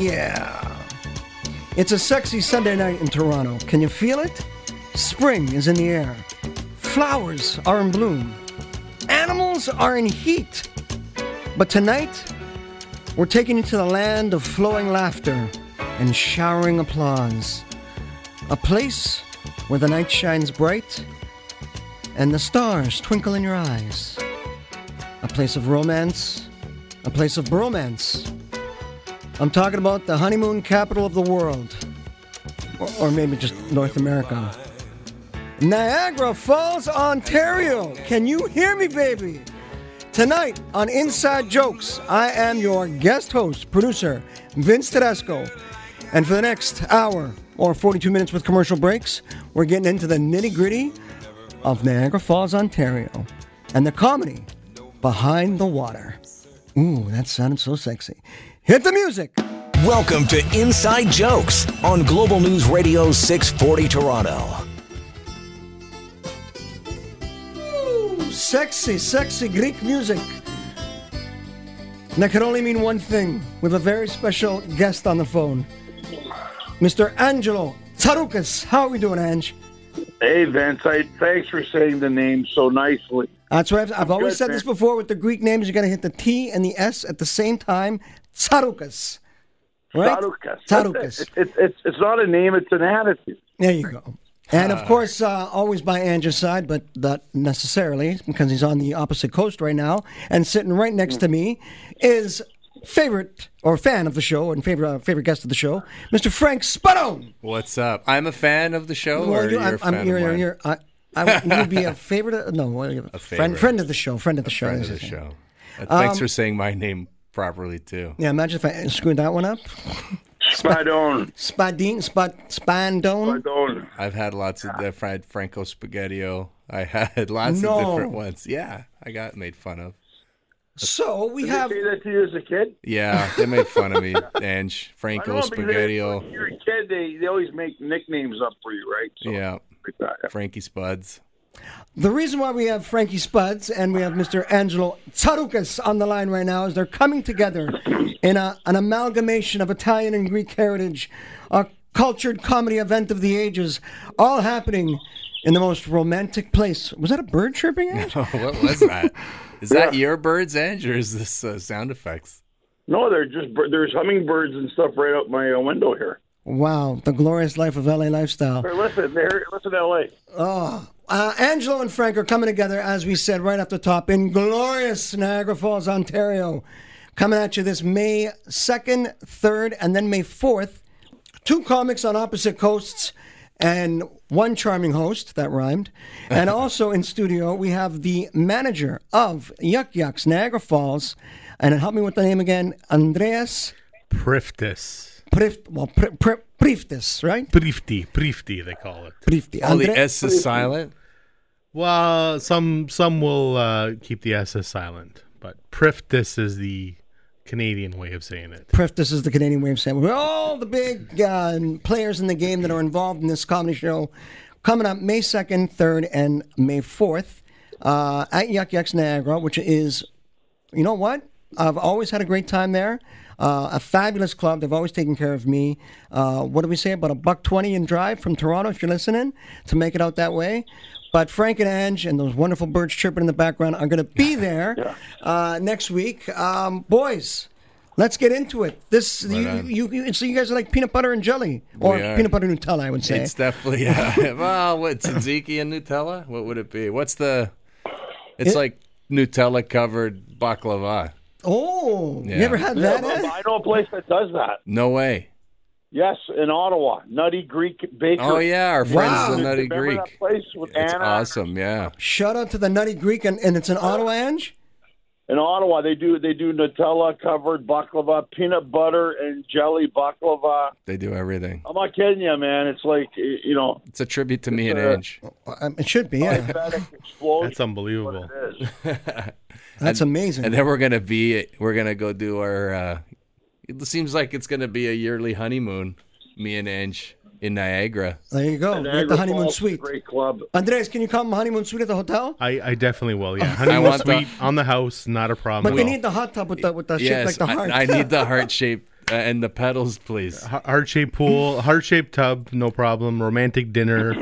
yeah. It's a sexy Sunday night in Toronto. Can you feel it? Spring is in the air. Flowers are in bloom. Animals are in heat. But tonight, we're taking you to the land of flowing laughter and showering applause. A place where the night shines bright and the stars twinkle in your eyes. A place of romance, a place of bromance. I'm talking about the honeymoon capital of the world, or, or maybe just North America. Niagara Falls, Ontario. Can you hear me, baby? Tonight on Inside Jokes, I am your guest host, producer, Vince Tedesco. And for the next hour or 42 minutes with commercial breaks, we're getting into the nitty gritty of Niagara Falls, Ontario, and the comedy behind the water. Ooh, that sounded so sexy. Hit the music! Welcome to Inside Jokes on Global News Radio 640 Toronto. Ooh, sexy, sexy Greek music. And that can only mean one thing with a very special guest on the phone. Mr. Angelo Tsarouchas. How are we doing, Ange? Hey, Vince. I, thanks for saying the name so nicely. That's why I've, I've always good, said man. this before with the Greek names. You got to hit the T and the S at the same time. Tsarouchas. Right? Tsarouchas. Tsarouchas. It's, it's, it's, it's not a name, it's an attitude. There you go. And of course, uh, always by Ange's side, but not necessarily because he's on the opposite coast right now. And sitting right next to me is favorite or fan of the show and favorite uh, favorite guest of the show, Mr. Frank Spadone. What's up? I'm a fan of the show, or you- you're I'm, a fan I'm, you're, of mine? you're, I, I, you would be a favorite. Of, no, what- friend, favorite. friend of the show. Friend of the show. friend of the show. Uh, Thanks for saying my name properly too. Yeah, imagine if I screwed that one up. Spadone. Spadine, Spad, Spandone. Spadone. I've had lots of the fried Franco Spaghettio. I had lots No. of different ones. Yeah, I got made fun of. So we Did have. they say that to you as a kid? Yeah, they made fun of me. Ange, I Franco know, because they- Spaghettio. When you're a kid, they, they always make nicknames up for you, right? So, Yeah, like that. Frankie Spuds. The reason why we have Frankie Spuds and we have Mr. Angelo Tsarouchas on the line right now is they're coming together in a, an amalgamation of Italian and Greek heritage, a cultured comedy event of the ages, all happening in the most romantic place. Was that a bird chirping? Ange? Oh, what was that? Is that your birds, Ange, or is this uh, sound effects? No, they're just there's hummingbirds and stuff right out my uh, window here. Wow, the glorious life of LA lifestyle. Hey, listen, there, listen, L.A. Uh, Angelo and Frank are coming together, as we said right off the top, in glorious Niagara Falls, Ontario. Coming at you this May 2nd, 3rd, and then May 4th. Two comics on opposite coasts and one charming host, that rhymed. And also in studio, we have the manager of Yuk Yuks, Niagara Falls. And help me with the name again Andreas Priftis. Prift, well, Pri- Pri- Priftis, right? Prifti. Prifti, they call it. Prifti. All the S is silent. Well, some some will uh, keep the SS silent, but Priftis is the Canadian way of saying it. Priftis is the Canadian way of saying it. All the big uh, players in the game that are involved in this comedy show coming up May 2nd, 3rd, and May 4th uh, at Yuk Yuks Niagara, which is, you know what? I've always had a great time there. Uh, a fabulous club. They've always taken care of me. Uh, what do we say? About a buck twenty in drive from Toronto, if you're listening, to make it out that way. But Frank and Ange and those wonderful birds chirping in the background are going to be there uh, next week. Um, boys, let's get into it. This you, you, you so you guys are like peanut butter and jelly, or peanut butter Nutella, I would say. It's definitely uh, well, what tzatziki and Nutella? What would it be? What's the? It's It- like Nutella covered baklava. oh, you Yeah. ever had that? but Ed? I know a place that does that. No way. Yes, in Ottawa, Nutty Greek Bakery. Oh yeah, our friends Wow. the Nutty Remember Greek. that place with It's Anna? awesome. Yeah. Shout out to the Nutty Greek, and, and it's in Ottawa, Ange. In Ottawa, they do they do Nutella covered baklava, peanut butter and jelly baklava. They do everything. I'm not kidding you, man. It's like you know, It's a tribute to me and uh, Ange. Um, it should be, yeah. That's unbelievable. It is. That's amazing. And then we're gonna be we're gonna go do our. uh It seems like it's gonna be a yearly honeymoon. Me and Ange in Niagara. there you go. We're at Niagara the honeymoon Falls suite. Great club. Andres, can you come honeymoon suite at the hotel? I, I definitely will. Yeah, I honeymoon want the- suite on the house, not a problem. But at they all. need the hot tub with the with the shape like the heart. I, I need the heart shape Uh, and the pedals, please. Heart shaped pool, heart shaped tub, no problem. Romantic dinner.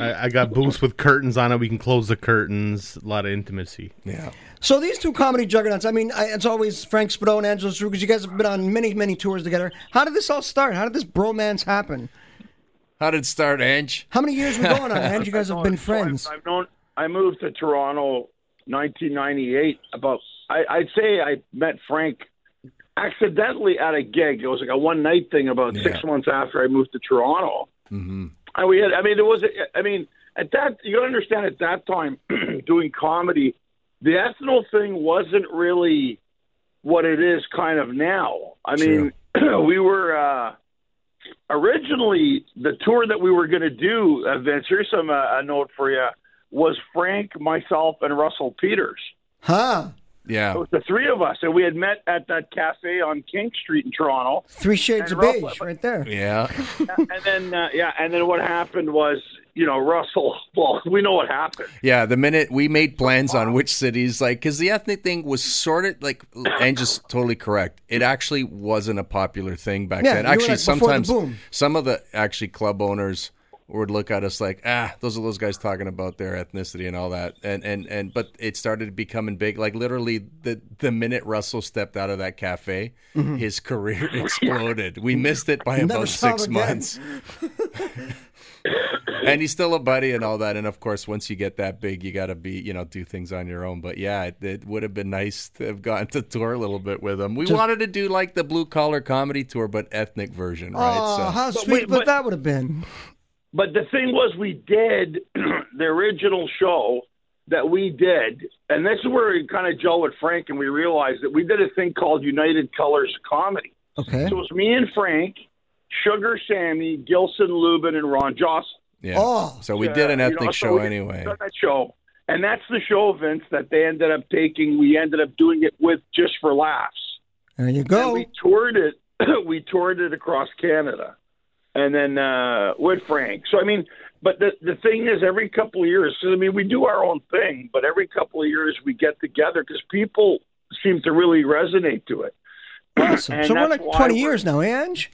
I, I got booths with curtains on it. We can close the curtains. A lot of intimacy. Yeah. So these two comedy juggernauts. I mean, I, it's always Frank Spadone and Angelo because you guys have been on many, many tours together. How did this all start? How did this bromance happen? How did it start, Ange? How many years we going on, Ange? You guys have been friends. I've known. I moved to Toronto, 1998. About I, I'd say I met Frank accidentally at a gig. It was like a one night thing about six months after I moved to Toronto. Mm-hmm. And we had. I mean, there was. A, I mean, at that you got to understand at that time doing comedy, the ethno thing wasn't really what it is kind of now. I mean, we were. uh originally the tour that we were going to do, uh, Vince. Here's some uh, a note for you. Was Frank, myself, and Russell Peters. Huh? Yeah. It was the three of us, and we had met at that cafe on King Street in Toronto. Three shades of Russell- beige, right there. Yeah. and then, uh, yeah, and then what happened was, you know, Russell. Well, we know what happened. Yeah, the minute we made plans on which cities, like, because the ethnic thing was sort of like, and just totally correct. It actually wasn't a popular thing back Yeah, then. Actually, like before the sometimes boom. some of the actually club owners would look at us like, ah, those are those guys talking about their ethnicity and all that. And and and but it started becoming big. Like literally, the the minute Russell stepped out of that cafe, his career exploded. We missed it by Never about six months. and he's still a buddy and all that. And of course, once you get that big, you got to be, you know, do things on your own. But yeah, it, it would have been nice to have gotten to tour a little bit with him. We wanted to do like the blue collar comedy tour, but ethnic version, right? Oh, how But sweet wait, but but- that would have been. But the thing was, we did the original show that we did, and this is where we kind of gel with Frank, and we realized that we did a thing called United Colors Comedy. Okay. So it was me and Frank, Sugar Sammy, Gilson Lubin, and Ron Josol. yeah. Oh. so we did an Uh, you ethnic know, so show we anyway. did That show, and that's the show, Vince, that they ended up taking. We ended up doing it with just for laughs. There you And go. we toured it. we toured it across Canada, and then uh, with Frank. So I mean, but the the thing is, every couple of years, 'cause, I mean, we do our own thing, but every couple of years we get together because people seem to really resonate to it. Awesome. And So we're like 20 years now, Ange.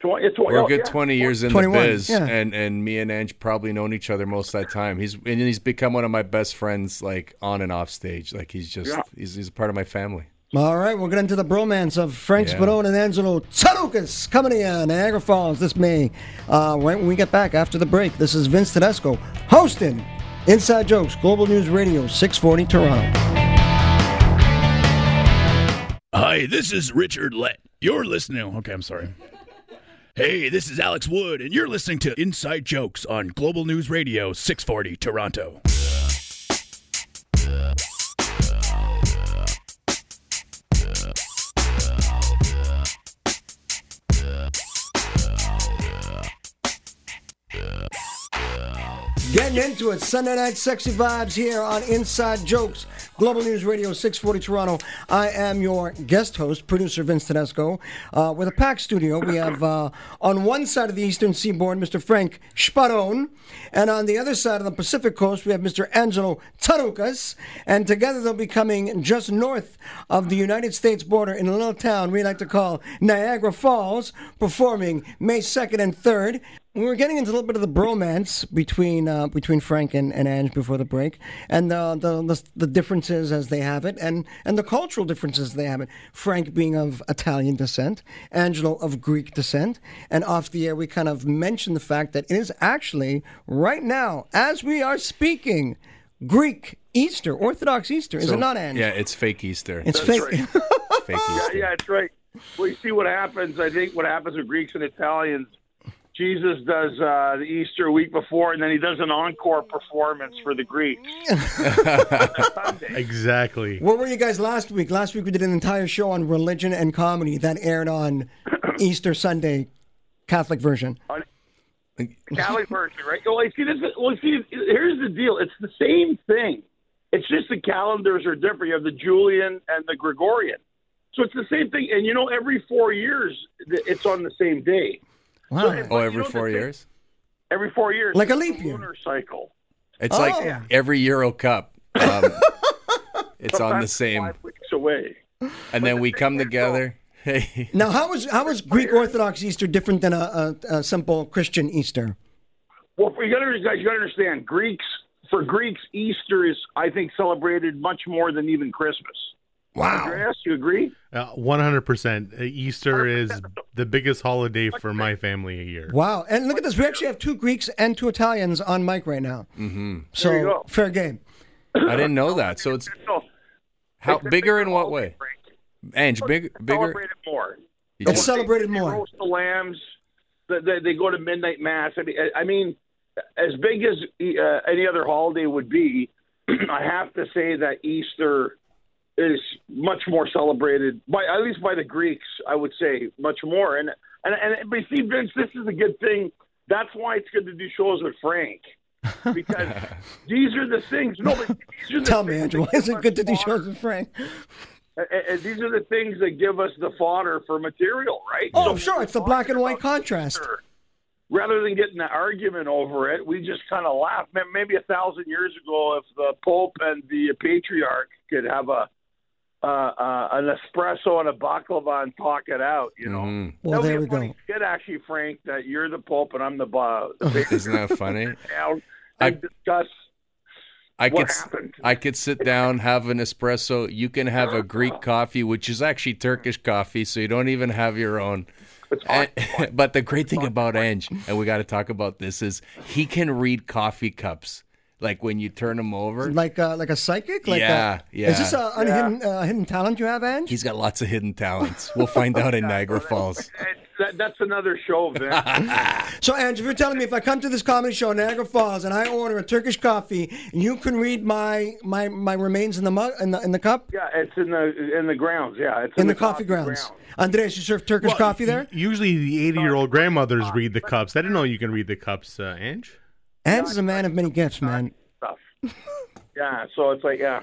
Tw- it's, We're a oh, good yeah. 20 years in 21, the biz, yeah. and and me and Ange probably known each other most of that time. He's and he's become one of my best friends, like on and off stage. Like he's just Yeah. he's he's a part of my family. All right, we'll get into the bromance of Frank Yeah. Spadone and Angelo Tsarouchas coming to you, Niagara Falls this May. Uh, right when we get back after the break, this is Vince Tedesco hosting Inside Jokes, Global News Radio, 640 Toronto. Hi, this is Richard Lett. You're listening. Okay, I'm sorry. Hey, this is Alex Wood, and you're listening to Inside Jokes on Global News Radio 640 Toronto. Getting into it. Sunday night sexy vibes here on Inside Jokes, Global News Radio 640 Toronto. I am your guest host, producer Vince Tedesco. Uh, with a packed studio, we have uh, on one side of the eastern seaboard, Mr. Frank Spadone, and on the other side of the Pacific coast, we have Mr. Angelo Tarukas. And together they'll be coming just north of the United States border in a little town we like to call Niagara Falls, performing May 2nd and 3rd. We were getting into a little bit of the bromance between uh, between Frank and, and Ange before the break, and uh, the, the the differences as they have it, and and the cultural differences they have it. Frank being of Italian descent, Angelo of Greek descent, and off the air we kind of mentioned the fact that it is actually right now, as we are speaking, Greek Easter, Orthodox Easter, is So, it not, Ange? Yeah, it's fake Easter. it's That's fake. fake Yeah, Easter. yeah, that's right. Well, you see what happens. I think what happens with Greeks and Italians. Jesus does uh, the Easter week before, and then he does an encore performance for the Greeks. Exactly. Where were you guys last week? Last week we did an entire show on religion and comedy that aired on Easter Sunday, Catholic version. Catholic version, right? Well, I see this. Well, see, here's the deal. It's the same thing. It's just the calendars are different. You have the Julian and the Gregorian, so it's the same thing. And you know, every four years, it's on the same day. Wow. Oh, every four the thing- years. Every four years, Like a leap year. lunar cycle. It's Oh. like every Euro Cup. Um, it's on the same, Five weeks away. and then we come together. Hey, Now, how is how is Greek Orthodox Easter different than a, a, a simple Christian Easter? Well, you got to guys, you got to understand. Greeks for Greeks, Easter is, I think, celebrated much more than even Christmas. Wow. Andreas, you agree? Uh, One hundred percent. Easter is the biggest holiday for my family a year. Wow. And look at this. We actually have two Greeks and two Italians on mic right now. Mm-hmm. So, There you go. fair game. I didn't know that. So it's how bigger bigger in what way? Frank. Ange, big, bigger. Celebrate it more. You It's just- celebrated They more. roast the lambs. They, they, they go to midnight mass. I mean, I mean, as big as uh, any other holiday would be, I have to say that Easter is much more celebrated by at least by the Greeks. I would say much more. And and and but see, Vince, this is a good thing. That's why it's good to do shows with Frank. Because these are the things. No, but these are the Tell me, Andrew, why is it good to do shows with Frank? And, and these are the things that give us the fodder for material, right? Oh, So sure. It's the black and white contrast. Sure. Rather than getting an argument over it, we just kind of laugh. Maybe a thousand years ago, if the Pope and the Patriarch could have a uh, uh, an espresso and a baklava and talk it out, you know. Mhm. Well, That would there we funny go. skit, actually, Frank, that you're the Pope and I'm the, the Patriarch. Isn't that funny? Down I- and discuss I what could happened. I could sit down, have an espresso. You can have a Greek coffee, which is actually Turkish coffee, so you don't even have your own. And- but the great thing about Ange, and we got to talk about this, is he can read coffee cups. Like when you turn them over, Like uh, like a psychic? Like Yeah, a, yeah. Is this a unhidden uh, hidden talent you have, Ange? he's got lots of hidden talents. We'll find out in Niagara Falls. That, that's another show, Vince. So, Ange, if you're telling me if I come to this comedy show in Niagara Falls and I order a Turkish coffee, and you can read my my, my remains in the mug in the in the cup yeah, it's in the in the grounds. Yeah, it's in, the, coffee, grounds. Andres, you serve Turkish Well, coffee there? Usually, the eighty-year-old grandmothers read the cups. I didn't know you can read the cups, uh, Ange. Ange is a man of many gifts, man. stuff. yeah, so it's like yeah.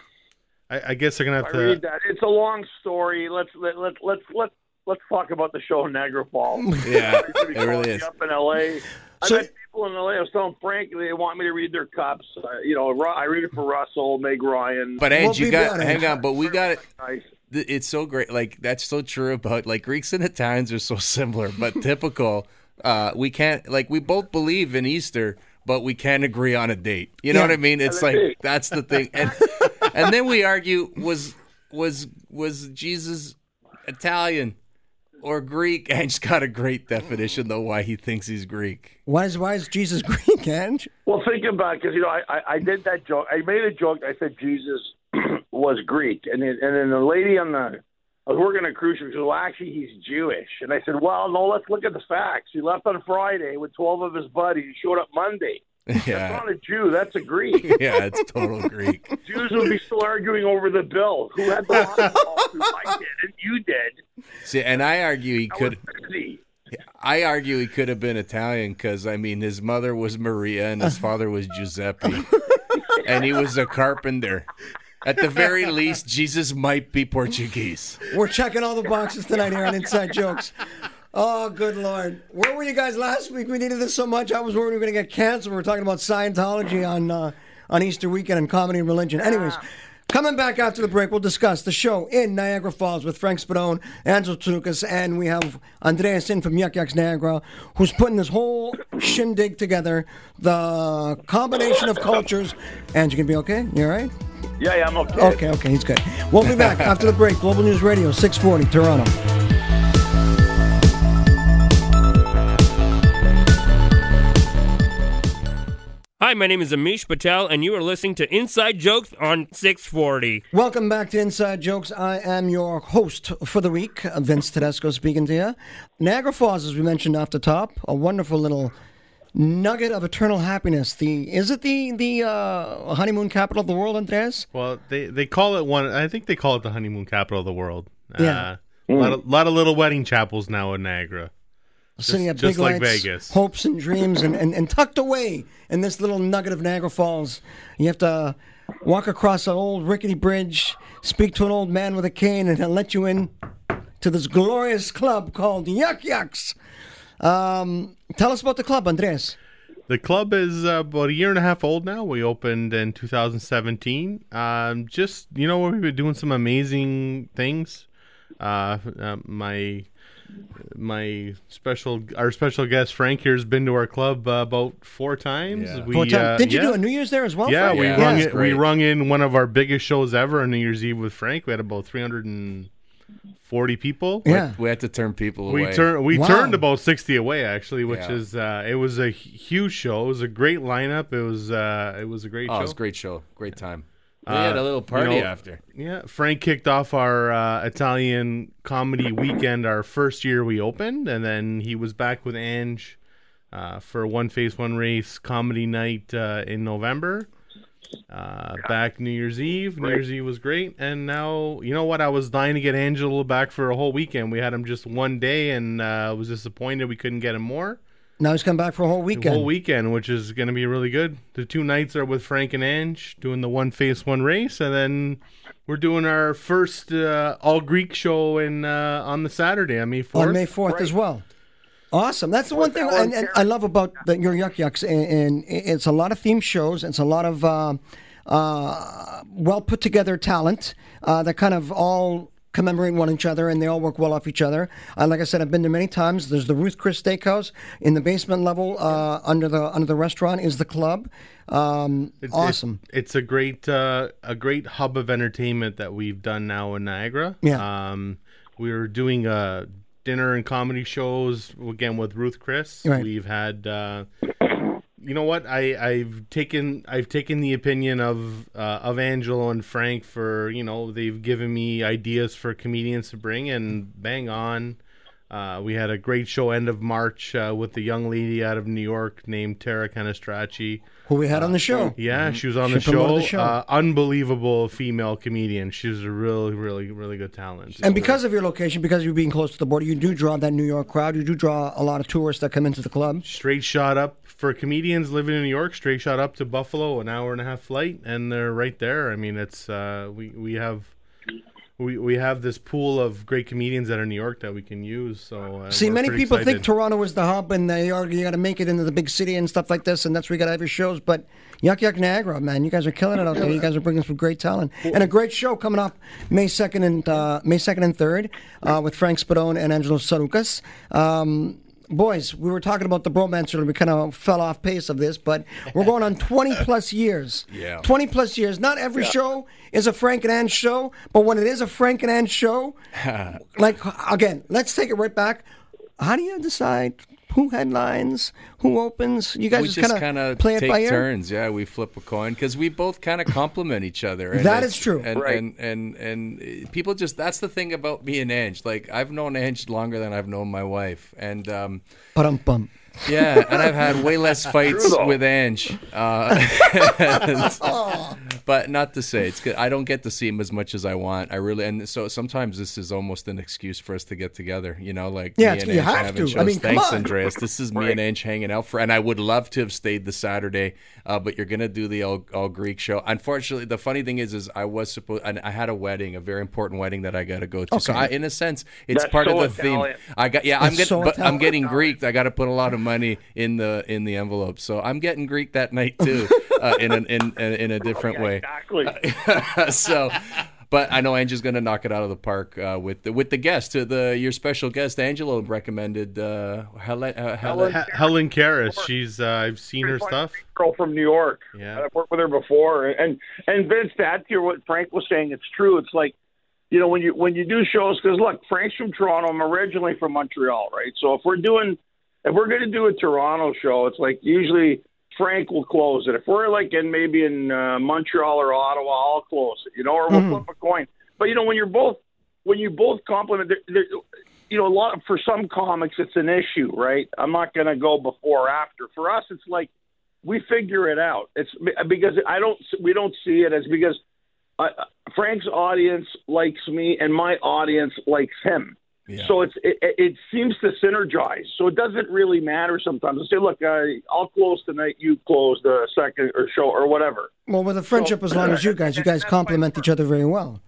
I, I guess they're gonna have read to. Read that. It's a long story. Let's let let let's let let's talk about the show in Niagara Falls. Yeah, It's gonna be it really is. Up in L.A. I So- met people in L.A. I was telling Frank they want me to read their cups. Uh, you know, I read it for Russell, Meg Ryan. But Ange, We'll you got better. hang on. But we got it. nice. it's so great. Like that's so true about like Greeks and Italians are so similar, but typical. Uh, we can't like we both believe in Easter, but we can't agree on a date. You know Yeah. what I mean? It's like date. that's the thing, and and then we argue was was was Jesus Italian or Greek? Ange's got a great definition though why he thinks he's Greek. Why is why is Jesus Greek, Ange? Well, think about because you know I, I I did that joke. I made a joke. I said Jesus was Greek, and then, and then the lady on the I was working at cruise ship. She said, "Well, actually, he's Jewish." And I said, "Well, no. Let's look at the facts. He left on Friday with twelve of his buddies. He showed up Monday. That's Yeah, not a Jew. That's a Greek. yeah, it's total Greek. Jews would be still arguing over the bill. Who had the lawsuit? I did, and you did. See, and I argue he I could. I argue he could have been Italian because I mean his mother was Maria and his father was Giuseppe, and he was a carpenter. At the very least, Jesus might be Portuguese. We're checking all the boxes tonight here on Inside Jokes. Oh, good lord! Where were you guys last week? We needed this so much. I was worried we were going to get canceled. We were talking about Scientology on uh, on Easter weekend and comedy and religion. Anyways, coming back after the break, we'll discuss the show in Niagara Falls with Frank Spadone, Angelo Tukas, and we have Andreas in from Yuk Yuks Niagara, who's putting this whole shindig together. The combination of cultures. And you can be okay? You all right? Yeah, yeah, I'm okay. Okay, okay, he's good. We'll be back after the break. Global News Radio, 640, Toronto. Hi, my name is Amish Patel, and you are listening to Inside Jokes on 640. Welcome back to Inside Jokes. I am your host for the week, uh, Vince Tedesco speaking to you. Niagara Falls, as we mentioned off the top, a wonderful little nugget of eternal happiness. The Is it the, the uh, honeymoon capital of the world, Andres? Well, they they call it one. I think they call it the honeymoon capital of the world. Yeah. Uh, a lot of, lot of little wedding chapels now in Niagara. Sitting at just big like lights, Vegas. hopes and dreams, and, and, and tucked away in this little nugget of Niagara Falls. You have to walk across an old rickety bridge, speak to an old man with a cane, and he'll let you in to this glorious club called Yuk Yuks. Um, tell us about the club, Andres. The club is uh, about a year and a half old now. We opened in 2017. Um, just you know, we've been doing some amazing things. Uh, uh, my my special our special guest Frank here has been to our club uh, about four times. Yeah. We, Four times. uh, Did you yeah. do a New Year's there as well? Yeah, Frank? we Yeah, rung it's it. We rung in one of our biggest shows ever on New Year's Eve with Frank. We had about 340 people. Yeah. We had to turn people We away. turned we Wow. turned about 60 away actually, which Yeah. is uh, it was a huge show. It was a great lineup. It was uh, it was a great Oh, show. it was a great show. Great time. We had a little you party know, after. Yeah, Frank kicked off our uh, Italian comedy weekend our first year we opened, and then he was back with Ange uh, for one face one race comedy night uh, in November. Uh, back New Year's Eve. New Year's Eve was great, and now you know what? I was dying to get Angelo back for a whole weekend. We had him just one day, and uh, was disappointed we couldn't get him more. Now he's come back for a whole The weekend. whole weekend, which is going to be really good. The two nights are with Frank and Ange doing the one face one race, and then we're doing our first uh, all Greek show in uh, on the Saturday on May fourth. on May 4th as well. Awesome. That's the one thing and, and I love about the, your Yuk Yuks. And, and it's a lot of theme shows. It's a lot of uh, uh, well put together talent uh, that kind of all commemorate one each other and they all work well off each other. Uh, like I said, I've been there many times. There's the Ruth Chris Steakhouse in the basement level uh, under the under the restaurant is the club. Um, It's- awesome. It's, it's a great uh, a great hub of entertainment that we've done now in Niagara. Yeah. Um, we're doing uh, dinner and comedy shows again with Ruth Chris. Right. We've had. Uh, you know what? I, I've taken I've taken the opinion of uh, of Angelo and Frank for you know they've given me ideas for comedians to bring and bang on. Uh, we had a great show end of March uh, with the young lady out of New York named Tara Canestracci. Who we had on the show. Yeah, she was on She the show. the show. Uh, unbelievable female comedian. She's a really, really, really good talent. And because of your location, because you're being close to the border, you do draw that New York crowd. You do draw a lot of tourists that come into the club. straight shot up for comedians living in New York, straight shot up to Buffalo, an hour and a half flight, and they're right there. I mean, it's uh, we we have. We, we have this pool of great comedians that are in New York that we can use. So uh, See, many pretty people think. Toronto is the hub, and they are, you got to make it into the big city and stuff like this, and that's where you got to have your shows. But Yuk Yuk Niagara, man, you guys are killing it out there. You guys are bringing some great talent, and a great show coming up May second and uh, May second and third uh, with Frank Spadone and Angelo Sarukas. Um, boys, we were talking about the bromance and We kind of fell off pace of this, but we're going on twenty plus years. Yeah. twenty plus years. Not every show is a Frank and Ann show, but when it is a Frank and Ann show, like again, let's take it right back. How do you decide who headlines, who opens? You guys we just just kind kind of of play it take by ear. turns. Yeah, we flip a coin because we both kind of complement each other. And That it's- is true. And, Right. and and and uh, people just that's the thing about me and Ange. Like I've known Ange longer than I've known my wife, and um, Ba-dum bum. yeah, and I've had way less fights with Ange. Uh, but not to say it's good. I don't get to see him as much as I want. I really and so sometimes this is almost an excuse for us to get together. You know, like Yeah, me and you Ange have having to. I shows. mean, come Thanks, on. Andreas. This is me and Ange hanging out for, and I would love to have stayed the Saturday, uh, but you're gonna do the all, all Greek show. Unfortunately, the funny thing is, is I was supposed, and I had a wedding, a very important wedding that I got to go to. So, I, in a sense, it's That's part so of the Italian. theme. I got, yeah, I'm getting, so but I'm getting Greek. I got to put a lot of money in the in the envelope, so I'm getting Greek that night too, uh, in an, in in a different way. Exactly. so, but I know Angie's going to knock it out of the park uh, with the with the guest. Uh, the your special guest, Angelo recommended uh, Helen. Uh, Helen. He- Helen Karras. She's uh, I've seen her stuff. Girl from New York. Yeah. I've worked with her before, and and Vince, to add to your- what Frank was saying, it's true. It's like, you know, when you when you do shows, because look, Frank's from Toronto. I'm originally from Montreal, right? So if we're doing, if we're going to do a Toronto show, it's like usually Frank will close it. If we're like in maybe in uh, Montreal or Ottawa, I'll close it. You know, or we'll flip a coin. But you know, when you're both when you both compliment, there, there, you know, a lot for some comics, it's an issue, right? I'm not going to go before or after. For us, it's like we figure it out. It's because I don't, we don't see it as because uh, Frank's audience likes me and my audience likes him. Yeah. So it's it, it seems to synergize. So it doesn't really matter sometimes. I say, look, uh, I'll close tonight. You close the second or show or whatever. Well, with a friendship as long as you guys, you guys complement each other very well.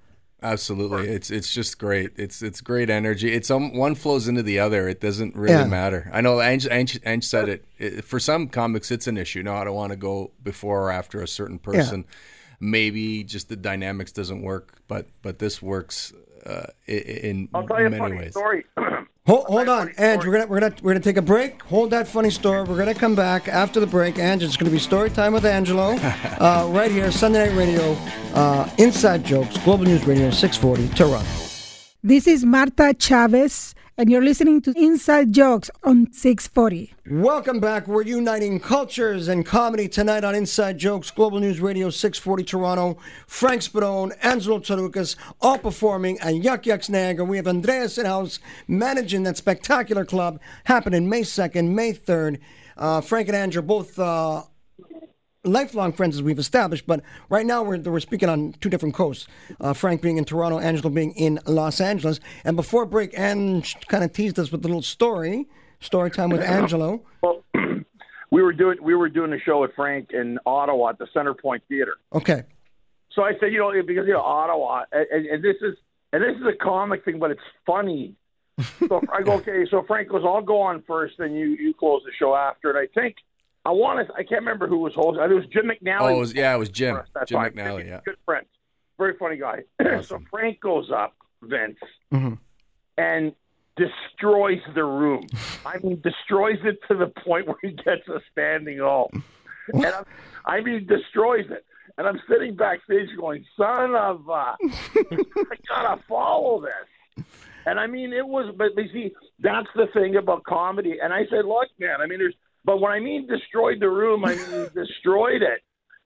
Absolutely, it's it's just great. It's it's great energy. It's um, one flows into the other. It doesn't really Yeah. matter. I know Ange, Ange, Ange said it. it. For some comics, it's an issue. No, I don't want to go before or after a certain person. Maybe just the dynamics doesn't work, but but this works uh, in I'll tell you a many funny ways. story. Hold, hold on, funny Ange. story. We're gonna we're gonna we're gonna take a break. Hold that funny story. We're gonna come back after the break. Ange, it's gonna be story time with Angelo, uh, right here, Sunday Night Radio, uh, Inside Jokes, Global News Radio, 640, Toronto. This is Martha Chaves, and you're listening to Inside Jokes on 640. Welcome back. We're uniting cultures and comedy tonight on Inside Jokes, Global News Radio 640 Toronto. Frank Spadone, Angelo Tarukas, all performing at Yuk Yuks Niagara. We have Andreas in house managing that spectacular club happening May 2nd, May 3rd. Uh, Frank and Andrew both uh, lifelong friends as we've established, but right now we're, we're speaking on two different coasts. Uh, Frank being in Toronto, Angelo being in Los Angeles. And before break, Ange kind of teased us with a little story, story time with Angelo. well, we were doing we were doing a show with Frank in Ottawa at the Centrepointe Theater. Okay. So I said, you know, because you know Ottawa, and, and this is and this is a comic thing, but it's funny. So I go, okay. So Frank goes, I'll go on first, and you you close the show after. And I think I want to. I can't remember who was hosting. It was Jim McNally. Oh, it was, yeah, it was Jim. That's Jim fine. McNally, yeah. Good friend. Very funny guy. so Frank goes up, Vince, Mhm. and destroys the room. I mean, destroys it to the point where he gets a standing O. And I'm, I mean, destroys it. And I'm sitting backstage going, son of, uh, I gotta follow this. And I mean, it was, but you see, that's the thing about comedy. And I said, look, man, I mean, there's, but when I mean destroyed the room, I mean destroyed it.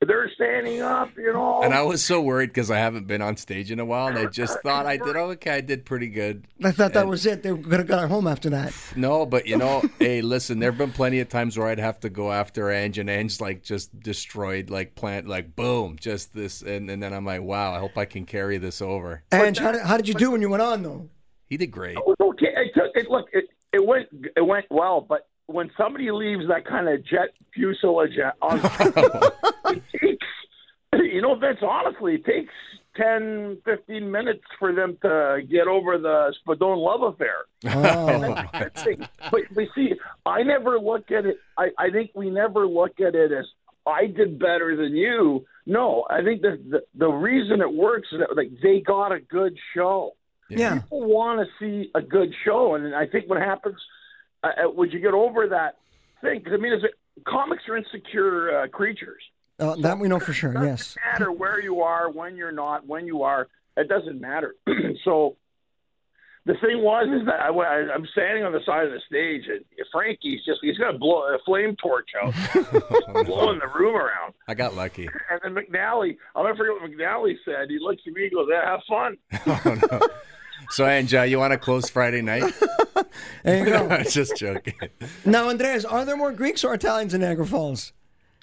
They're standing up, you know. And I was so worried because I haven't been on stage in a while, and I just thought I did okay. I did pretty good. I thought that And- was it. They were gonna go home after that. No, but you know, hey, listen, there have been plenty of times where I'd have to go after Ange, and Ange like just destroyed, like plant, like boom, just this, and, and then I'm like, wow, I hope I can carry this over. Ange, how did, how did you do when you went on, though? He did great. It was okay. It took it. Look, it it went it went well, but when somebody leaves that kind of jet fuselage on, it takes you know, Vince. Honestly, it takes 10, 15 minutes for them to get over the Spadone love affair. Oh. Good thing. But, but see, I never look at it. I, I think we never look at it as I did better than you. No, I think the the, the reason it works is that like they got a good show yeah. people want to see a good show, and I think what happens uh, uh, would you get over that thing? 'Cause, I mean, is it, comics are insecure uh, creatures. Uh, that we know for sure, yes. Doesn't matter where you are, when you're not, when you are. It doesn't matter. so the thing was is that I, I, I'm standing on the side of the stage, and Frankie's just he's got to blow a flame torch out, blowing the room around. I got lucky. And then McNally, I'll never forget what McNally said. He looks at me and goes, yeah, "Have fun." Oh, no. So, Ange, uh, you want to close Friday night? There you go. just joking. now, Andreas, are there more Greeks or Italians in Niagara Falls?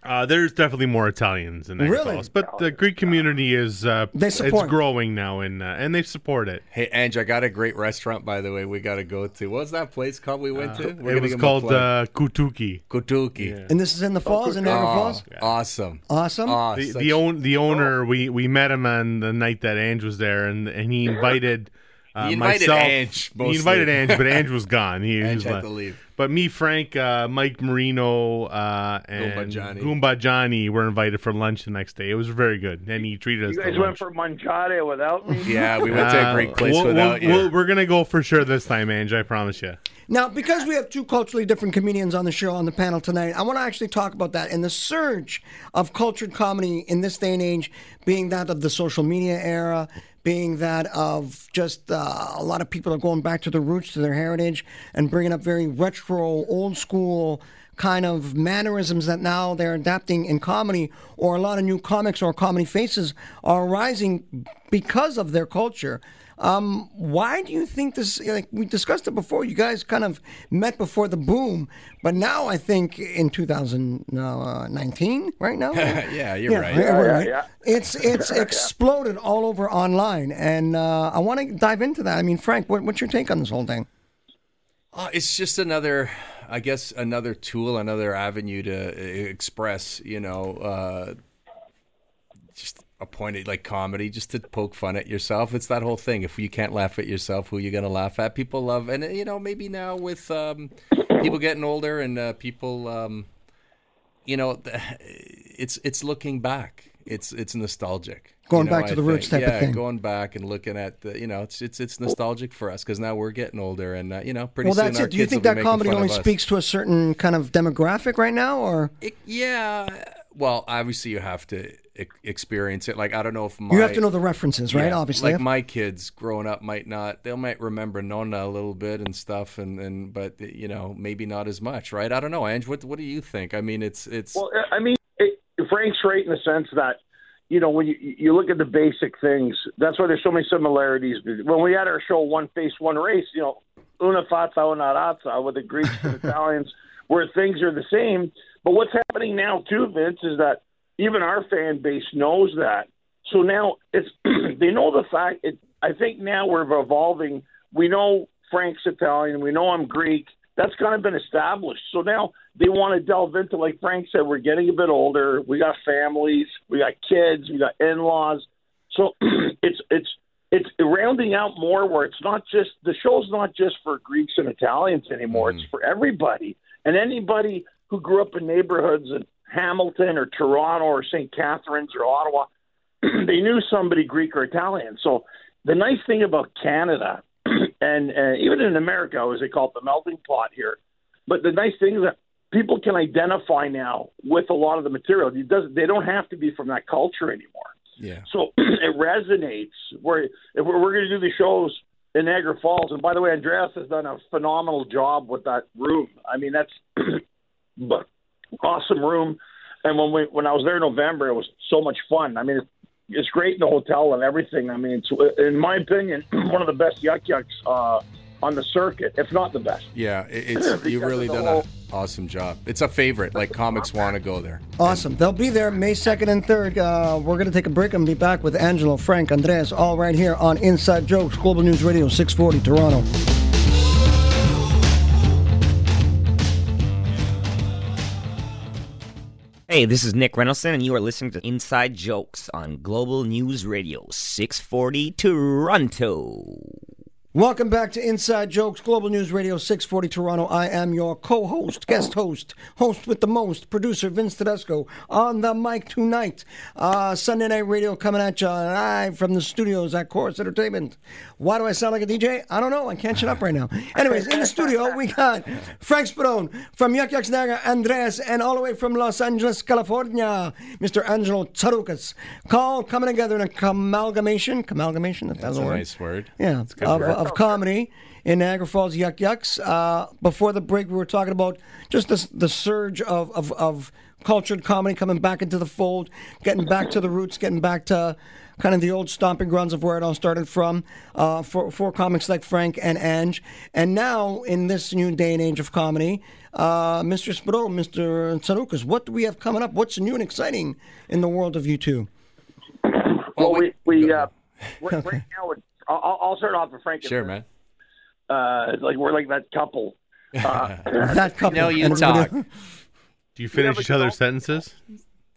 Uh, there's definitely more Italians in Niagara Really? Falls, but the Greek community is uh, They support. it's growing now, and uh, and they support it. Hey, Ange, I got a great restaurant, by the way. We got to go to. What was that place called? We went to. it gonna was give 'em called plug. uh, Kutuki. Kutuki. And this is in the falls, in Niagara Oh, Falls? awesome. Awesome. Oh, The, the, own, the owner, we, we met him on the night that Ange was there, and, and he invited. Uh, He invited myself, Ange, He invited Ange, but Ange was gone. He, he Ange was had like- to leave. But me, Frank, uh, Mike Marino, uh, and Goomba Johnny. Goomba Johnny were invited for lunch the next day. It was very good, and he treated us. You to guys went lunch. for mangiare without me. Yeah, we went to a Uh, great place we'll- without we'll- you. we'll- we're gonna go for sure this time, Ange. I promise you. Now, because we have two culturally different comedians on the show on the panel tonight, I want to actually talk about that and the surge of cultured comedy in this day and age, being that of the social media era, being that of just uh, a lot of people are going back to their roots, to their heritage, and bringing up very retro, old school kind of mannerisms that now they're adapting in comedy, or a lot of new comics or comedy faces are rising because of their culture. Um, why do you think this? Like we discussed it before, you guys kind of met before the boom, but now I think in 2019, right now, yeah, you're right. we're yeah, right. yeah. It's it's exploded all over online, and uh, I want to dive into that. I mean, Frank, what, what's your take on this whole thing? Uh, it's just another, I guess, another tool, another avenue to uh, express, you know, uh, just a point at like comedy, just to poke fun at yourself. It's that whole thing. If you can't laugh at yourself, who are you going to laugh at? People love, and you know, maybe now with um, people getting older and uh, people, um, you know, it's it's looking back. it's it's nostalgic. Going You know, back to I the roots think. type of yeah, thing. going back and looking at the, you know, it's it's it's nostalgic for us because now we're getting older and uh, you know, pretty Well, that's it. Do you think that comedy only speaks to a certain kind of demographic right now, or It- yeah. Well, obviously you have to e- experience it. Like I don't know if my you have to know the references, right? Yeah, Obviously, like my kids growing up might not. They might remember Nona a little bit and stuff, and and but you know maybe not as much, right? I don't know, Ange. What what do you think? I mean, it's it's Well, uh, I mean, it, Frank's right in the sense that, you know, when you, you look at the basic things, that's why there's so many similarities. When we had our show One Face, One Race, you know, una faccia, una razza with the Greeks and Italians, where things are the same. But what's happening now, too, Vince, is that even our fan base knows that. So now it's they know the fact. It, I think now we're evolving. We know Frank's Italian. We know I'm Greek. That's kind of been established. So now they want to delve into, like Frank said, we're getting a bit older. We got families. We got kids. We got in-laws. So it's it's it's rounding out more where it's not just the show's not just for Greeks and Italians anymore. It's mm-hmm. for everybody and anybody who grew up in neighborhoods in Hamilton or Toronto or St. Catharines or Ottawa. they knew somebody Greek or Italian. So the nice thing about Canada and uh, even in America, as they call it, the melting pot here. But the nice thing is that people can identify now with a lot of the material. It does, they don't have to be from that culture anymore. yeah. So it resonates. Where if we're, we're going to do the shows in Niagara Falls, and by the way, Andreas has done a phenomenal job with that room. I mean, that's but awesome room. And when we when I was there in November, it was so much fun. I mean, it's, it's great in the hotel and everything. I mean, it's in my opinion one of the best Yuk Yuks uh, on the circuit, if not the best. Yeah, it's you've really of done whole- an awesome job. It's a favorite. Like comics want to go there. awesome. They'll be there May second and third. Uh, we're gonna take a break and be back with Angelo, Frank, Andreas, all right here on Inside Jokes, Global News Radio, six forty Toronto. Hey, this is Nick Reynoldson, and you are listening to Inside Jokes on Global News Radio 640 Toronto. Welcome back to Inside Jokes, Global News Radio 640 Toronto. I am your co host, guest host, host with the most, producer Vince Tedesco on the mic tonight. Uh, Sunday Night Radio coming at you live from the studios at Corus Entertainment. Why do I sound like a DJ? I don't know. I can't shut up right now. Anyways, in the studio, we got Frank Spadone from Yuk Yuks Niagara, Andres, and all the way from Los Angeles, California, Mr. Angelo Tsarouchas. Call coming together in a amalgamation. Amalgamation, that's That's a word. nice word. Yeah, of, of comedy in Niagara Falls Yuk Yuks. Uh, before the break, we were talking about just the, the surge of, of, of cultured comedy coming back into the fold, getting back to the roots, getting back to kind of the old stomping grounds of where it all started from uh, for, for comics like Frank and Ange. And now, in this new day and age of comedy, uh, Mr. Spadone, Mr. Tsarouchas, what do we have coming up? What's new and exciting in the world of you two? Well, we we uh, we're, right now. It's, I'll, I'll start off with Frank. Sure, man. Uh, like we're like that couple. Uh, That couple. No, you and everybody- talk. Do you finish each other's sentences?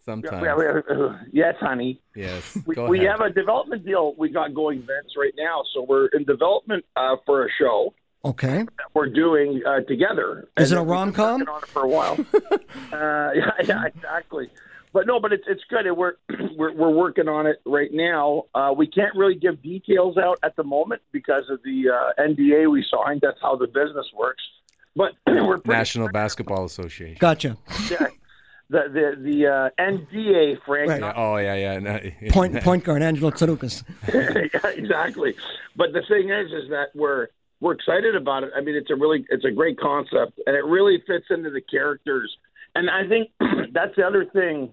Sometimes. yeah, we- uh, yes, honey. Yes. We, Go we have a development deal we got going, Vince, right now. So we're in development uh, for a show Okay. that we're doing uh, together. Is it a rom-com? working On it for a while. uh, yeah, yeah, exactly. But no, but it's it's good. And We're we're we're working on it right now. Uh, we can't really give details out at the moment because of the uh, NDA we signed. That's how the business works. But we're pretty National Basketball Association. Gotcha. yeah, the the the uh, NDA, Frank. Right. not- Oh yeah, yeah. No, Point point guard Angelo Tsarouchas. yeah, exactly. But the thing is, is that we're we're excited about it. I mean, it's a really it's a great concept, and it really fits into the characters. And I think that's the other thing.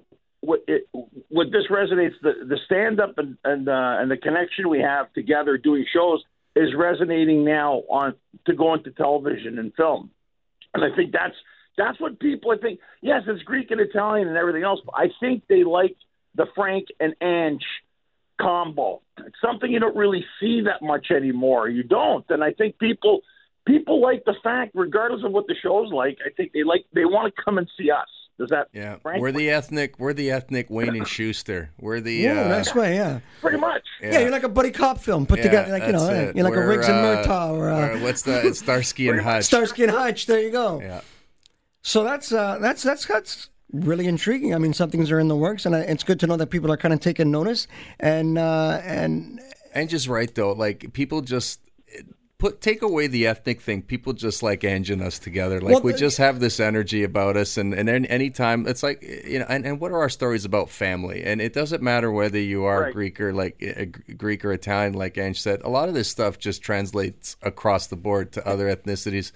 What it what this resonates the the stand up and and uh, and the connection we have together doing shows is resonating now on to go into television and film. And I think that's that's what people I think. Yes, it's Greek and Italian and everything else, but I think they like the Frank and Ange combo. It's something you don't really see that much anymore. You don't, and I think people people like the fact, regardless of what the show's like. I think they like they want to come and see us. Does that? Yeah, Frank? we're the ethnic. We're the ethnic Wayne and Shuster. We're the. Yeah, uh, nice way, yeah. Pretty much. yeah. you're like a buddy cop film put yeah, together, like you know, it. you're like a We're, Riggs and uh, Murtaugh or uh, or what's the it's Starsky and Hutch? Starsky and Hutch. There you go. Yeah. So that's uh, that's that's that's really intriguing. I mean, some things are in the works, and it's good to know that people are kind of taking notice. And uh, and And just right though, like people just put take away the ethnic thing. People just like Ange and us together. Like Well, we just have this energy about us, and and any anytime it's like you know. And, and what are our stories about family? And it doesn't matter whether you are Right. Greek or like uh, Greek or Italian. Like Ange said, a lot of this stuff just translates across the board to other ethnicities.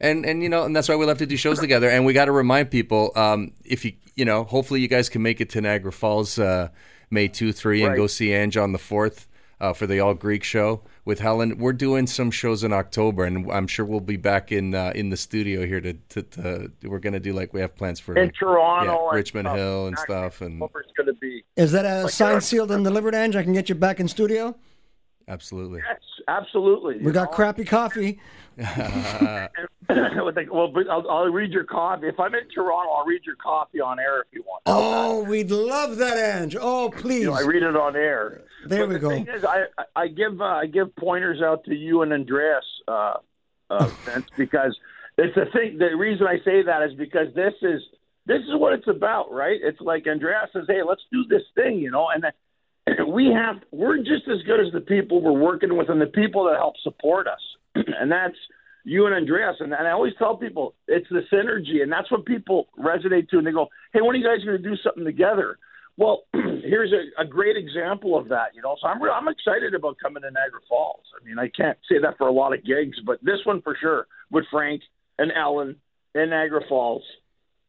And and you know, and that's why we love to do shows together. And we got to remind people, um, if you you know, hopefully you guys can make it to Niagara Falls uh, May two, three, and Right. go see Ange on the fourth uh, for the All Greek show with Helen. We're doing some shows in October, and I'm sure we'll be back in uh, in the studio here to, to, to we're gonna do like we have plans for In like, Toronto, yeah, and Richmond stuff. Hill, and Actually, stuff, and going to be is that a Like, signed, sealed, and delivered, Ange? I can get you back in studio. Absolutely. yes, absolutely. We got crappy coffee. Well, I'll, I'll read your copy. If I'm in Toronto, I'll read your coffee on air if you want. Oh, we'd love that, Ange. Oh, please. You know, I read it on air. There But we the go. Thing is, I I give uh, I give pointers out to you and Andreas, uh, uh, Vince, because it's a thing. The reason I say that is because this is this is what it's about, right? It's like Andreas says, "Hey, let's do this thing," you know, and then we have we're just as good as the people we're working with and the people that help support us, and that's you and Andreas. And, and I always tell people it's the synergy, and that's what people resonate to, and they go, "Hey, when are you guys going to do something together?" Well, here's a, a great example of that, you know. So I'm I'm excited about coming to Niagara Falls. I mean, I can't say that for a lot of gigs, but this one for sure with Frank and Ellen in Niagara Falls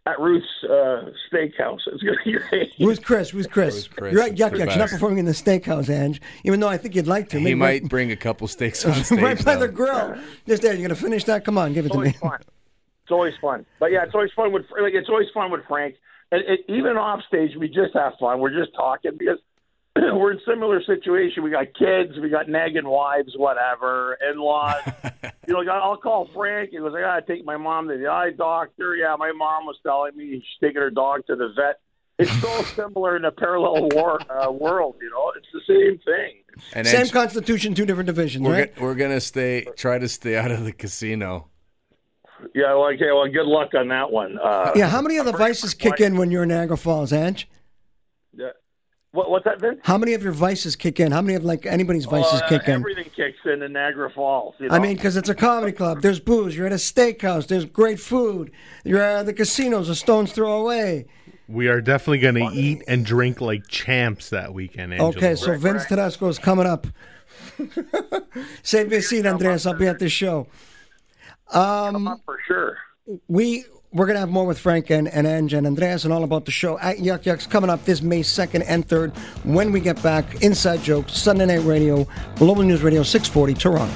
at Ruth's uh, Steakhouse. It's gonna be great. Who's Chris? Who's Chris? Who's Chris? You're right, yuck, yuck. You're not performing in the steakhouse, Ange. Even though I think you'd like to. He Maybe might bring a couple steaks on stage. right by though. the grill. Just there. You're gonna finish that. Come on, give it It's to me. always fun. It's always fun. But yeah, it's always fun with like it's always fun with Frank. And it, even off stage, we just have fun. We're just talking because we're in similar situation. We got kids, we got nagging wives, whatever, in-laws. you know, I'll call Frank. He goes, I gotta take my mom to the eye doctor. Yeah, my mom was telling me she's taking her dog to the vet. It's so similar in a parallel war uh, world. You know, it's the same thing. And Same Ange, constitution, two different divisions, we're, right? go- we're gonna stay, try to stay out of the casino. Yeah, well, okay, well, good luck on that one. Uh, yeah. How many of the vices kick in when you're in Niagara Falls, Ange? yeah. What, what's that, Vince? How many of your vices kick in? How many of like anybody's vices Uh, kick in? Everything kicks in in Niagara Falls. You know? I mean, because it's a comedy club. There's booze. You're at a steakhouse. There's great food. You're at the casinos. A stone's throw away. We are definitely going to eat and drink like champs that weekend. Angelo. Okay, so Vince Tedesco is coming up. Save your seat, Andreas. I'll be at this show. Um, for sure. we we're gonna have more with Frank and, and Ange and Andreas and all about the show at Yuk Yuks coming up this May second and third when we get back. Inside Jokes, Sunday Night Radio, Global News Radio, six forty, Toronto.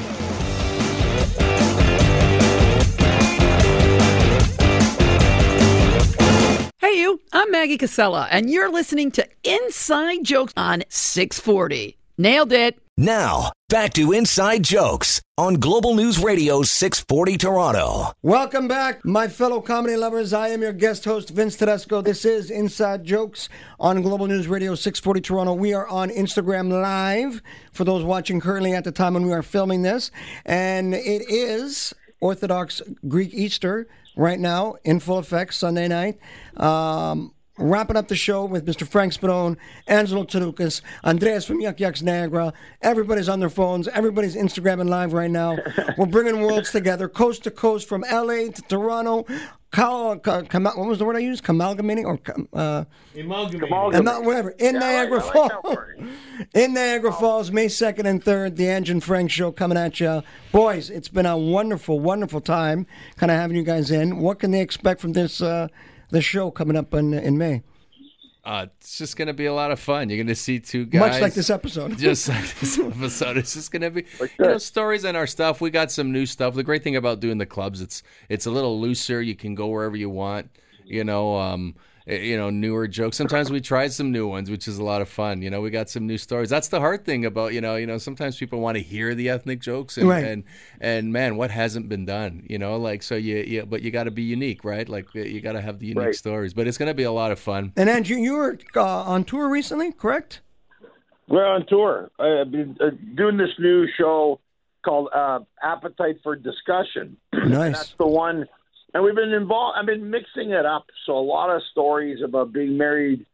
Hey, you, I'm Maggie Cassella, and you're listening to Inside Jokes on 640. Nailed it. Now, back to Inside Jokes on Global News Radio 640 Toronto. Welcome back, my fellow comedy lovers. I am your guest host, Vince Tedesco. This is Inside Jokes on Global News Radio 640 Toronto. We are on Instagram Live for those watching currently at the time when we are filming this. And it is Orthodox Greek Easter right now in full effect, Sunday night. Um, Wrapping up the show with Mr. Frank Spadone, Angelo Tsarouchas, Andreas from Yuk Yuks Niagara. Everybody's on their phones. Everybody's Instagramming live right now. We're bringing worlds together, coast to coast, from LA to Toronto. Cal, ca- cam- what was the word I used? Amalgamating or com- uh, Amalgamating. and not whatever in Yeah, Niagara like Falls. word. in Niagara Falls, May second and third, the Ange and Frank show coming at you, boys. It's been a wonderful, wonderful time, kind of having you guys in. What can they expect from this uh, the show coming up in in May? Uh, it's just gonna be a lot of fun. You're gonna see two guys, Much like this episode. just like this episode. It's just gonna be you know stories and our stuff. We got some new stuff. The great thing about doing the clubs, it's it's a little looser. You can go wherever you want. You know, um, you know, newer jokes. Sometimes we tried some new ones, which is a lot of fun. You know, we got some new stories. That's the hard thing about you know, you know, sometimes people want to hear the ethnic jokes and Right. and and man, what hasn't been done? You know, like so you, you but you got to be unique, right? Like you got to have the unique Right. stories. But it's gonna be a lot of fun. And Ange, you, you were uh, on tour recently, correct? We're on tour. I've been uh, doing this new show called uh, Appetite for Discussion. And Nice. that's the one and we've been involved. I've been mixing it up. So a lot of stories about being married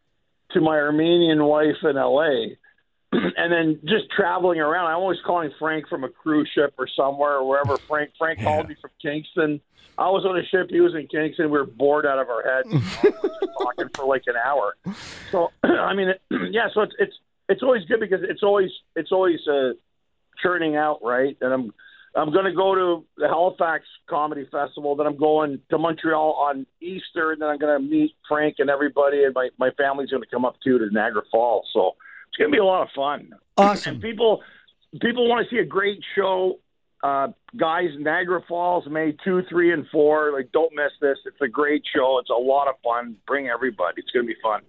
to my Armenian wife in L.A. and then just traveling around. I'm always calling Frank from a cruise ship or somewhere or wherever. Frank Frank yeah. called me from Kingston. I was on a ship. He was in Kingston. We were bored out of our heads, talking for like an hour. So I mean, it, yeah. So it's it's it's always good because it's always it's always uh, churning out, right? And I'm I'm going to go to the Halifax Comedy Festival. Then I'm going to Montreal on Easter. And then I'm going to meet Frank and everybody, and my my family's going to come up too to Niagara Falls. So it's going to be a lot of fun. Awesome. And people people want to see a great show. Uh, guys, Niagara Falls, May two, three, and four. Like, don't miss this. It's a great show. It's a lot of fun. Bring everybody. It's going to be fun.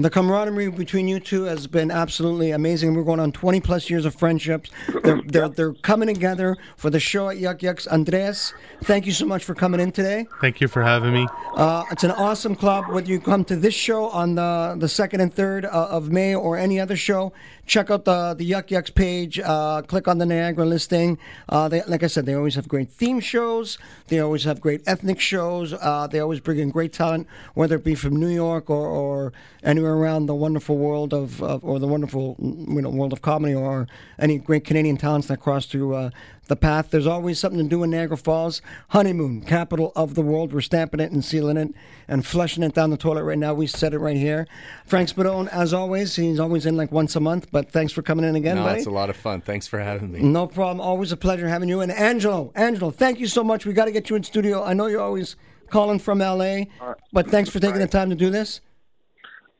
The camaraderie between you two has been absolutely amazing. We're going on 20 plus years of friendships. They're, they're, they're coming together for the show at Yuk Yuk's. Andreas, thank you so much for coming in today. Thank you for having me. Uh, it's an awesome club. Whether you come to this show on the, the 2nd and 3rd uh, of May or any other show, check out the, the Yuk Yuk's page. Uh, click on the Niagara listing. Uh, they, like I said, they always have great theme shows. They always have great ethnic shows. Uh, they always bring in great talent, whether it be from New York or, or anywhere around the wonderful world of, of, or the wonderful you know world of comedy or any great Canadian talents that cross through uh, the path. There's always something to do in Niagara Falls. Honeymoon, capital of the world. We're stamping it and sealing it and flushing it down the toilet right now. We said it right here. Frank Spadone, as always, he's always in like once a month, but thanks for coming in again, no, buddy. it's a lot of fun. Thanks for having me. No problem. Always a pleasure having you. And Angelo, Angelo, thank you so much. We got to get you in studio. I know you're always calling from LA, but thanks for taking the time to do this.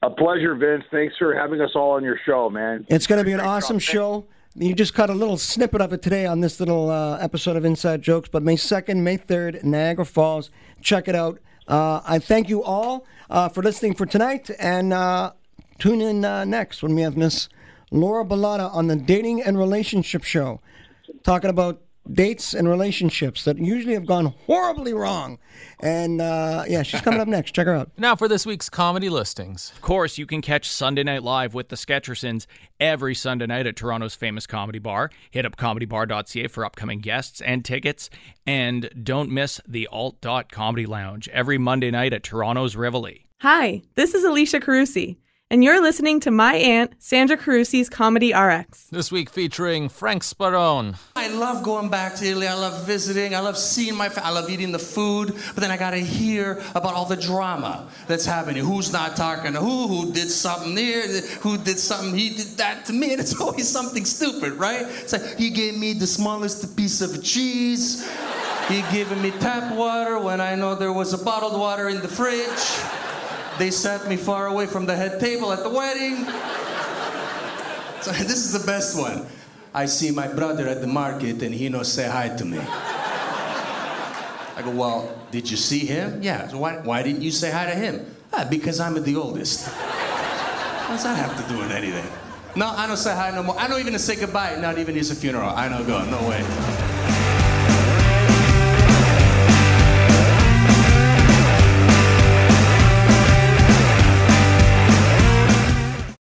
A pleasure, Vince. Thanks for having us all on your show, man. It's going to be an awesome show. You just caught a little snippet of it today on this little uh, episode of Inside Jokes, but May 2nd, May 3rd, Niagara Falls. Check it out. Uh, I thank you all uh, for listening for tonight, and uh, tune in uh, next when we have Miss Laura Bilotta on the Dating and Relationship Show, talking about dates and relationships that usually have gone horribly wrong. And uh, yeah, she's coming up next. Check her out. Now for this week's comedy listings. Of course, you can catch Sunday Night Live with the Sketchersons every Sunday night at Toronto's famous comedy bar. Hit up comedybar.ca for upcoming guests and tickets. And don't miss the Alt Dot Comedy Lounge every Monday night at Toronto's Rivoli. Hi, this is Alicia Carusi and you're listening to my aunt, Sandra Carusi's Comedy RX. This week featuring Frank Spadone. I love going back to Italy. I love visiting. I love seeing my family. I love eating the food. But then I got to hear about all the drama that's happening. Who's not talking to who? Who did something there? Who did something? He did that to me. And it's always something stupid, right? It's like, he gave me the smallest piece of cheese. He gave me tap water when I know there was a bottled water in the fridge. They sat me far away from the head table at the wedding. So this is the best one. I see my brother at the market and he no say hi to me. I go, well, did you see him? Yeah. So why, why didn't you say hi to him? Ah, because I'm the oldest. What does that have to do with anything? No, I don't say hi no more. I don't even say goodbye. Not even his funeral. I don't go. No way.